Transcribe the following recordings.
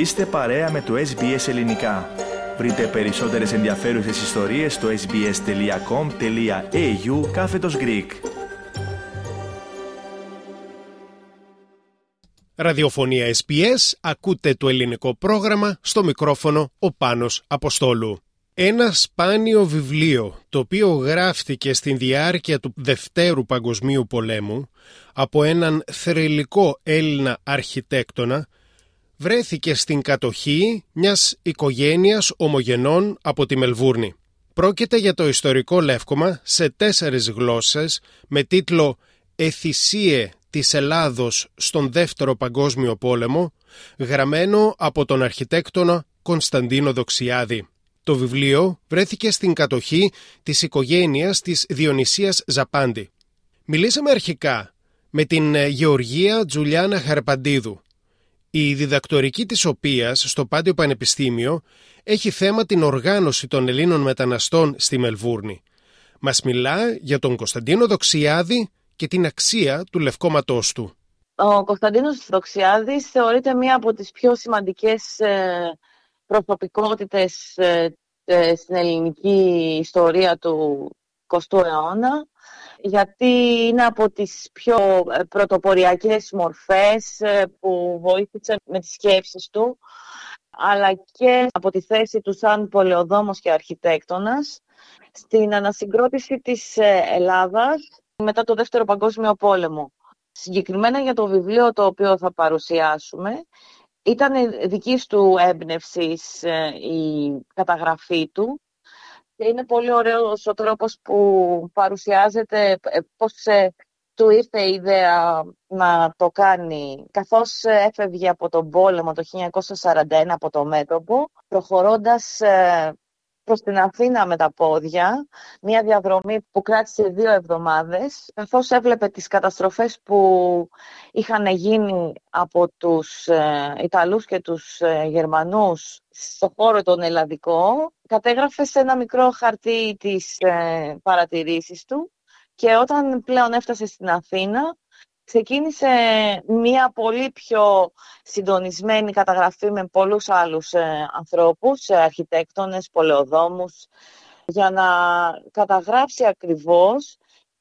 Είστε παρέα με το SBS Ελληνικά. Βρείτε περισσότερες ενδιαφέρουσες ιστορίες στο sbs.com.au κάθετος Greek. Ραδιοφωνία SBS, ακούτε το ελληνικό πρόγραμμα στο μικρόφωνο ο Πάνος Αποστόλου. Ένα σπάνιο βιβλίο το οποίο γράφτηκε στην διάρκεια του Δευτέρου Παγκοσμίου Πολέμου από έναν θρελικό Έλληνα αρχιτέκτονα βρέθηκε στην κατοχή μιας οικογένειας ομογενών από τη Μελβούρνη. Πρόκειται για το ιστορικό λεύκομα σε τέσσερις γλώσσες με τίτλο «Εθυσίε της Ελλάδος στον Δεύτερο Παγκόσμιο Πόλεμο» γραμμένο από τον αρχιτέκτονα Κωνσταντίνο Δοξιάδη. Το βιβλίο βρέθηκε στην κατοχή της οικογένειας της Διονυσίας Ζαπάντη. Μιλήσαμε αρχικά με την Γεωργία Τζουλιάνα Χαρπαντίδου, η διδακτορική της οποίας στο Πάντιο Πανεπιστήμιο έχει θέμα την οργάνωση των Ελλήνων μεταναστών στη Μελβούρνη. Μας μιλά για τον Κωνσταντίνο Δοξιάδη και την αξία του λευκόματός του. Ο Κωνσταντίνος Δοξιάδης θεωρείται μία από τις πιο σημαντικές ε, προσωπικότητες ε, ε, στην ελληνική ιστορία του 20ου αιώνα γιατί είναι από τις πιο ε, πρωτοποριακές μορφές ε, που βοήθησε με τις σκέψεις του αλλά και από τη θέση του σαν πολεοδόμος και αρχιτέκτονας στην ανασυγκρότηση της ε, Ελλάδας μετά το Δεύτερο Παγκόσμιο Πόλεμο. Συγκεκριμένα για το βιβλίο το οποίο θα παρουσιάσουμε, ήταν δική του έμπνευσης η καταγραφή του και είναι πολύ ωραίος ο τρόπος που παρουσιάζεται, ε, πώς ε, του ήρθε η ιδέα να το κάνει καθώς έφευγε από τον πόλεμο το 1941 από το μέτωπο, προχωρώντας ε, προς την Αθήνα με τα πόδια, μια διαδρομή που κράτησε δύο εβδομάδες, καθώς έβλεπε τις καταστροφές που είχαν γίνει από τους ε, Ιταλούς και τους ε, Γερμανούς στο χώρο τον ελλαδικό, κατέγραφε σε ένα μικρό χαρτί τις ε, παρατηρήσεις του και όταν πλέον έφτασε στην Αθήνα, ξεκίνησε μία πολύ πιο συντονισμένη καταγραφή με πολλούς άλλους ε, ανθρώπους, ε, αρχιτέκτονες, πολεοδόμους, για να καταγράψει ακριβώς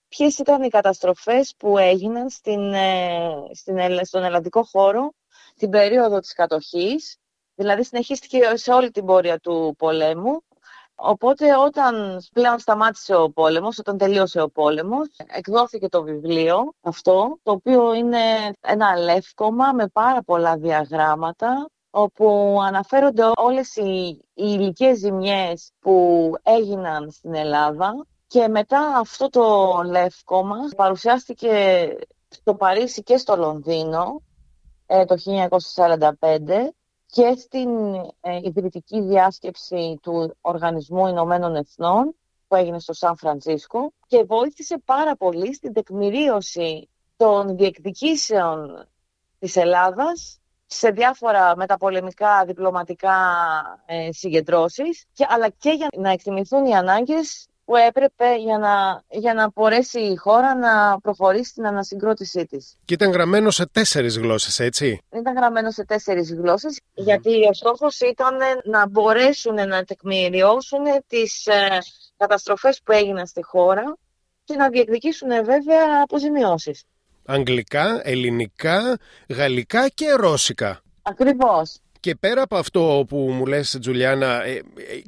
ποιες ήταν οι καταστροφές που έγιναν στην, ε, στην, στον ελλαδικό χώρο την περίοδο της κατοχής, δηλαδή συνεχίστηκε σε όλη την πορεία του πολέμου Οπότε όταν πλέον σταμάτησε ο πόλεμος, όταν τελείωσε ο πόλεμος, εκδόθηκε το βιβλίο αυτό, το οποίο είναι ένα λεύκομα με πάρα πολλά διαγράμματα, όπου αναφέρονται όλες οι, οι υλικές ζημιές που έγιναν στην Ελλάδα. Και μετά αυτό το λεύκομα παρουσιάστηκε στο Παρίσι και στο Λονδίνο ε, το 1945 και στην ε, ιδρυτική διάσκεψη του Οργανισμού Ηνωμένων Εθνών που έγινε στο Σαν Φρανσίσκο και βοήθησε πάρα πολύ στην τεκμηρίωση των διεκδικήσεων της Ελλάδας σε διάφορα μεταπολεμικά διπλωματικά ε, συγκεντρώσεις και, αλλά και για να εκτιμηθούν οι ανάγκες που έπρεπε για να, για να μπορέσει η χώρα να προχωρήσει στην ανασυγκρότησή της. Και ήταν γραμμένο σε τέσσερις γλώσσες, έτσι; Ήταν γραμμένο σε τέσσερις γλώσσες, γιατί ο στόχος ήταν να μπορέσουν να τεκμηριώσουν τις ε, καταστροφές που έγιναν στη χώρα και να διεκδικήσουν βέβαια αποζημιώσεις. Αγγλικά, ελληνικά, γαλλικά και ρώσικα. Ακριβώς. Και πέρα από αυτό που μου λες Τζουλιάνα ε, ε,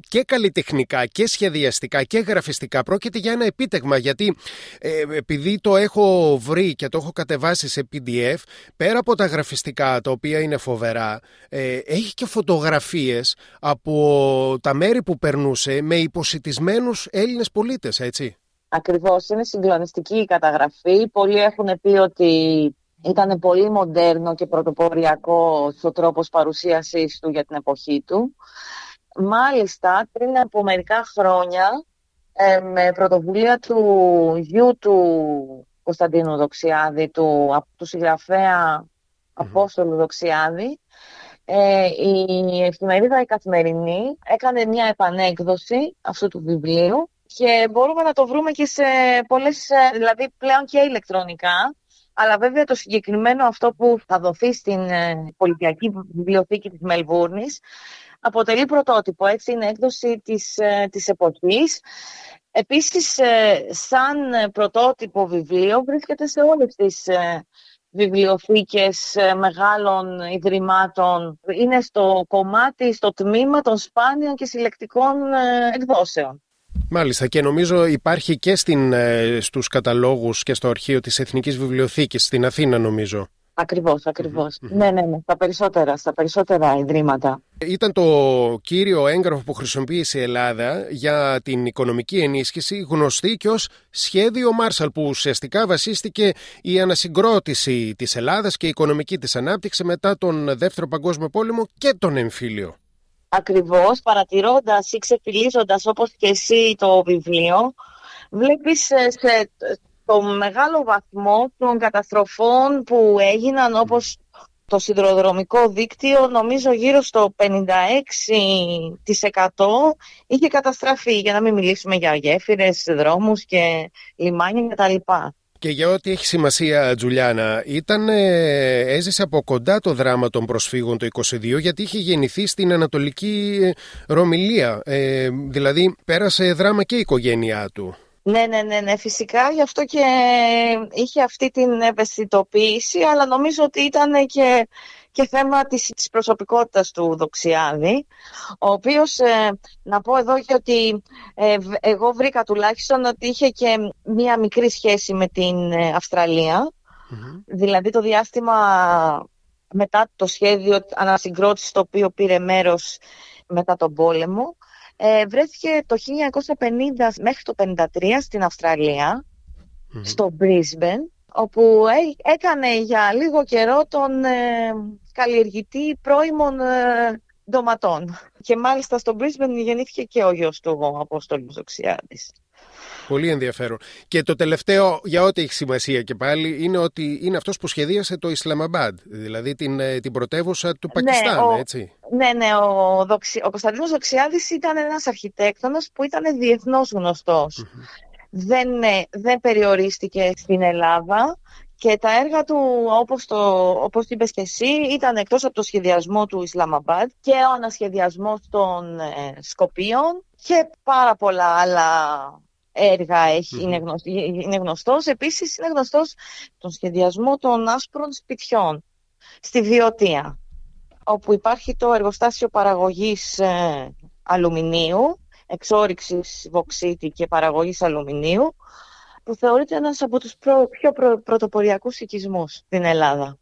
και καλλιτεχνικά και σχεδιαστικά και γραφιστικά πρόκειται για ένα επίτεγμα γιατί ε, επειδή το έχω βρει και το έχω κατεβάσει σε PDF πέρα από τα γραφιστικά τα οποία είναι φοβερά έχει και φωτογραφίες από τα μέρη που περνούσε με υποσυτισμένους Έλληνες πολίτες έτσι. Ακριβώς, είναι συγκλονιστική η καταγραφή. Πολλοί έχουν πει ότι ήταν πολύ μοντέρνο και πρωτοποριακό στο τρόπος παρουσίασής του για την εποχή του. Μάλιστα, πριν από μερικά χρόνια, ε, με πρωτοβουλία του γιου του Κωνσταντίνου Δοξιάδη, του, του συγγραφέα Απόστολου Δοξιάδη, ε, η εφημερίδα «Η Καθημερινή» έκανε μια επανέκδοση αυτού του βιβλίου και μπορούμε να το βρούμε και σε πολλές, ε, δηλαδή πλέον και ηλεκτρονικά, Αλλά βέβαια το συγκεκριμένο αυτό που θα δοθεί στην ε, Πολιτιακή Βιβλιοθήκη της Μελβούρνης αποτελεί πρωτότυπο, έτσι είναι έκδοση της, ε, της εποχής. Επίσης, ε, σαν πρωτότυπο βιβλίο βρίσκεται σε όλες τις βιβλιοθήκες μεγάλων ιδρυμάτων. Είναι στο κομμάτι, στο τμήμα των σπάνιων και συλλεκτικών εκδόσεων. Μάλιστα και νομίζω υπάρχει και στην, ε, στους καταλόγους και στο αρχείο της Εθνικής Βιβλιοθήκης στην Αθήνα νομίζω. Ακριβώς, Ναι, ναι, ναι, στα περισσότερα, στα περισσότερα ιδρύματα. Ήταν το κύριο έγγραφο που χρησιμοποίησε η Ελλάδα για την οικονομική ενίσχυση γνωστή και ως σχέδιο Μάρσαλ που ουσιαστικά βασίστηκε η ανασυγκρότηση της Ελλάδας και η οικονομική της ανάπτυξη μετά τον Δεύτερο Παγκόσμιο Πόλεμο και τον εμφύλιο. Ακριβώς, παρατηρώντας ή ξεφυλίζοντας όπως και εσύ το βιβλίο, βλέπεις ε, σε το μεγάλο βαθμό των καταστροφών που έγιναν όπως το σιδηροδρομικό δίκτυο νομίζω γύρω στο 56% είχε καταστραφεί για να μην μιλήσουμε για γέφυρες, δρόμους και λιμάνια κτλ. Και για ό,τι έχει σημασία, Τζουλιάνα, ήταν, ε, έζησε από κοντά το δράμα των προσφύγων το 22 γιατί είχε γεννηθεί στην Ανατολική ε, Ρωμιλία. Ε, δηλαδή πέρασε δράμα και η οικογένειά του. Ναι, ναι, ναι, ναι, φυσικά γι' αυτό και είχε αυτή την ευαισθητοποίηση, αλλά νομίζω ότι ήταν και και θέμα της, της προσωπικότητας του Δοξιάδη, ο οποίος, ε, να πω εδώ και ότι ε, εγώ βρήκα τουλάχιστον ότι είχε και μία μικρή σχέση με την ε, αυστραλια δηλαδή το διάστημα μετά το σχέδιο ανασυγκρότησης το οποίο πήρε μέρος μετά τον πόλεμο, βρέθηκε το 1950 μέχρι το 1953 στην αυστραλια στο Brisbane, όπου έκανε για λίγο καιρό τον καλλιεργητή πρώιμων ε, ντοματών. Και μάλιστα στο Brisbane γεννήθηκε και ο γιος του ο Απόστολος Δοξιάδης. Πολύ ενδιαφέρον. Και το τελευταίο, για ό,τι έχει σημασία και πάλι, είναι ότι είναι αυτός που σχεδίασε το Ισλαμαμπάντ, δηλαδή την, ε, την πρωτεύουσα του ναι, Πακιστάν, ναι, έτσι. Ναι, ναι, ο, Δοξι... ο Κωνσταντίνος Δοξιάδης ήταν ένας αρχιτέκτονας που ήταν διεθνώς Δεν, ε, δεν περιορίστηκε στην Ελλάδα και τα έργα του, όπως, το, όπως είπες και εσύ, ήταν εκτός από το σχεδιασμό του Ισλαμαμπάντ και ο ανασχεδιασμός των ε, Σκοπίων και πάρα πολλά άλλα έργα έχει, είναι, γνωστό, είναι γνωστός. Επίσης είναι γνωστός τον σχεδιασμό των άσπρων σπιτιών στη Βιωτία, όπου υπάρχει το εργοστάσιο παραγωγής ε, αλουμινίου, εξόριξης βοξίτη και παραγωγής αλουμινίου, που θεωρείται ένας από τους πιο προ, πρωτοποριακούς οικισμούς στην Ελλάδα.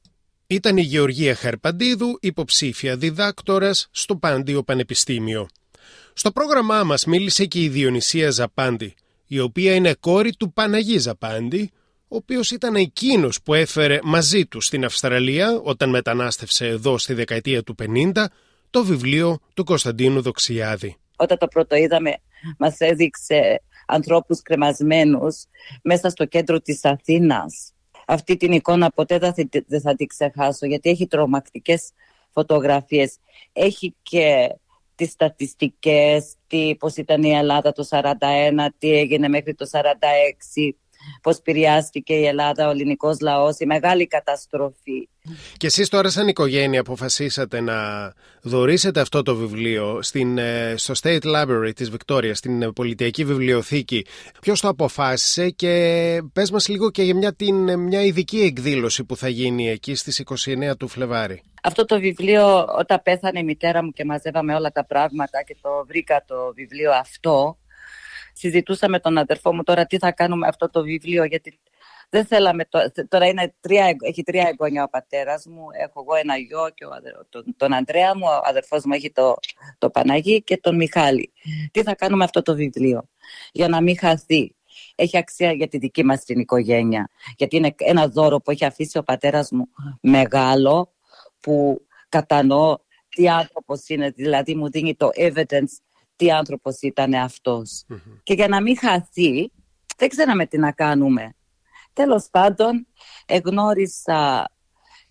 Ήταν η Γεωργία Χαρπαντίδου, υποψήφια διδάκτορας στο Πάντιο Πανεπιστήμιο. Στο πρόγραμμά μας μίλησε και η Διονυσία Ζαπάντη, η οποία είναι κόρη του Παναγί Ζαπάντη, ο οποίος ήταν εκείνος που έφερε μαζί του στην Αυστραλία όταν μετανάστευσε εδώ στη δεκαετία του 50 το βιβλίο του Κωνσταντίνου Δοξιάδη. Όταν το πρώτο είδαμε μας έδειξε ανθρώπους κρεμασμένους μέσα στο κέντρο της Αθήνας. Αυτή την εικόνα ποτέ δεν θα, δεν θα την ξεχάσω γιατί έχει τρομακτικές φωτογραφίες. Έχει και τις στατιστικές, τι, πώς ήταν η Ελλάδα το 41, τι έγινε μέχρι το 46, πώς επηρεάστηκε η Ελλάδα, ο ελληνικός λαός, η μεγάλη καταστροφή. Και εσείς τώρα σαν οικογένεια αποφασίσατε να δωρήσετε αυτό το βιβλίο στην, ε, στο State Library της Βικτόριας, στην ε, Πολιτιακή Βιβλιοθήκη. Ποιος το αποφάσισε και πες μας λίγο και για μια, την, μια ειδική εκδήλωση που θα γίνει εκεί στις 29 του Φλεβάρι. Αυτό το βιβλίο όταν πέθανε η μητέρα μου και μαζεύαμε όλα τα πράγματα και το βρήκα το βιβλίο αυτό συζητούσα με τον αδερφό μου τώρα τι θα κάνουμε αυτό το βιβλίο γιατί δεν θέλαμε, τώρα είναι τρία, έχει τρία εγγόνια ο πατέρας μου, έχω εγώ ένα γιο και ο, τον, τον Ανδρέα μου, ο αδερφός μου έχει το, το Παναγί και τον Μιχάλη. Τι θα κάνουμε αυτό το βιβλίο; Για να μην χαθεί. Έχει αξία για τη δική μας την οικογένεια. Γιατί είναι ένα δώρο που έχει αφήσει ο πατέρας μου μεγάλο που κατανοώ τι άνθρωπος είναι. Δηλαδή μου δίνει το evidence τι άνθρωπος ήταν Και για να μην χαθεί, δεν ξέραμε τι να κάνουμε. Τέλος πάντων, εγνώρισα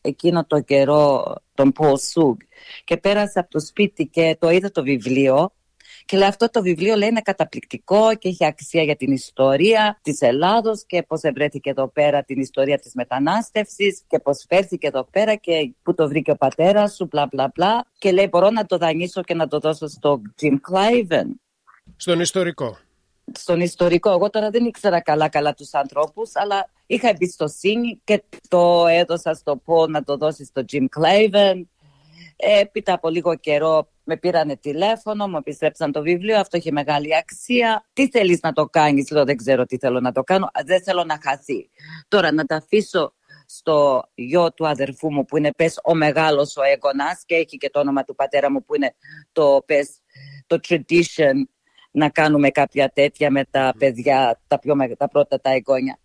εκείνο το καιρό τον Πολ Σούγκ και πέρασα από το σπίτι και το είδα το βιβλίο Και λέει αυτό το βιβλίο λέει είναι καταπληκτικό και έχει αξία για την ιστορία της Ελλάδος και πώς ευρέθηκε εδώ πέρα την ιστορία της μετανάστευσης και πώς φέρθηκε εδώ πέρα και που το βρήκε ο πατέρας σου, μπλα μπλα μπλα. Και λέει μπορώ να το δανείσω και να το δώσω στο Jim Cliven. Στον ιστορικό. Στον ιστορικό. Εγώ τώρα δεν ήξερα καλά-καλά τους ανθρώπους, αλλά είχα εμπιστοσύνη και το έδωσα στο πω να το δώσει στο Jim Cliven. Έπειτα από λίγο καιρό με πήρανε τηλέφωνο, μου επιστρέψαν το βιβλίο, αυτό έχει μεγάλη αξία. Τι θέλεις να το κάνεις, λέω δεν ξέρω τι θέλω να το κάνω, δεν θέλω να χαθεί. Τώρα να τα αφήσω στο γιο του αδερφού μου που είναι πες ο μεγάλος ο έγωνας και έχει και το όνομα του πατέρα μου που είναι το πες το tradition να κάνουμε κάποια τέτοια με τα παιδιά, τα, πιο, τα πρώτα τα εγγόνια.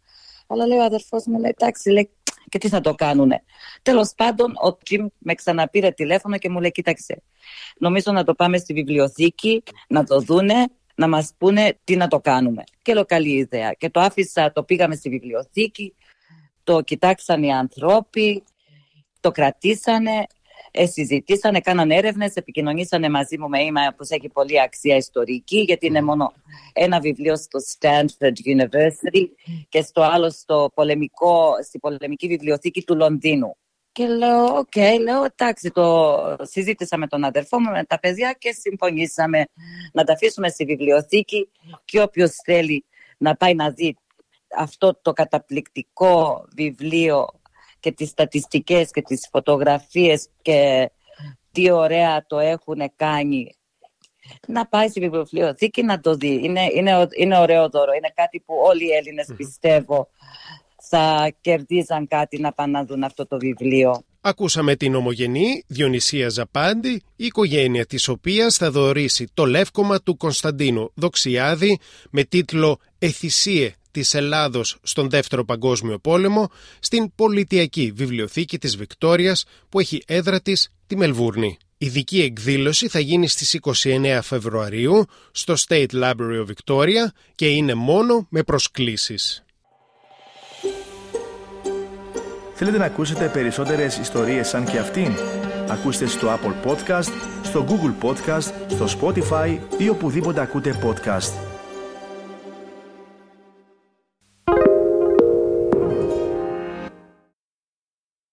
Αλλά λέει ο αδερφός μου, λέει, εντάξει, λέει, και τι θα το κάνουνε. Τέλος πάντων, ο Τζιμ με ξαναπήρε τηλέφωνο και μου λέει: Κοίταξε, νομίζω να το πάμε στη βιβλιοθήκη, να το δούνε, να μας πούνε τι να το κάνουμε. Και λέω: Καλή ιδέα. Και το άφησα, το πήγαμε στη βιβλιοθήκη, το κοιτάξαν οι ανθρώποι, το κρατήσανε, ε, συζητήσανε, κάνανε έρευνες, επικοινωνήσανε μαζί μου με email που έχει πολύ αξία ιστορική, γιατί είναι μόνο ένα βιβλίο στο Stanford University και στο άλλο στο πολεμικό, στη πολεμική βιβλιοθήκη του Λονδίνου. Και λέω, OK, okay, λέω, εντάξει, το συζήτησα με τον αδερφό μου, με τα παιδιά και συμφωνήσαμε να τα αφήσουμε στη βιβλιοθήκη και όποιος θέλει να πάει να δει αυτό το καταπληκτικό βιβλίο και τις στατιστικές και τις φωτογραφίες και τι ωραία το έχουν κάνει να πάει στη βιβλιοθήκη να το δει. Είναι, είναι, είναι ωραίο δώρο. Είναι κάτι που όλοι οι Έλληνες πιστεύω θα κερδίζαν κάτι να πάνε να δουν αυτό το βιβλίο. Ακούσαμε την ομογενή Διονυσία Ζαπάντη, η οικογένεια της οποίας θα δωρήσει το λεύκομα του Κωνσταντίνου Δοξιάδη με τίτλο «Εθυσίε της Ελλάδος στον Δεύτερο Παγκόσμιο Πόλεμο στην Πολιτιακή Βιβλιοθήκη της Βικτόριας που έχει έδρα της τη Μελβούρνη. Η δική εκδήλωση θα γίνει στις 29 Φεβρουαρίου στο State Library of Victoria και είναι μόνο με προσκλήσεις. Θέλετε να ακούσετε περισσότερες ιστορίες σαν και αυτήν; Ακούστε στο Apple Podcast, στο Google Podcast, στο Spotify ή οπουδήποτε ακούτε podcast.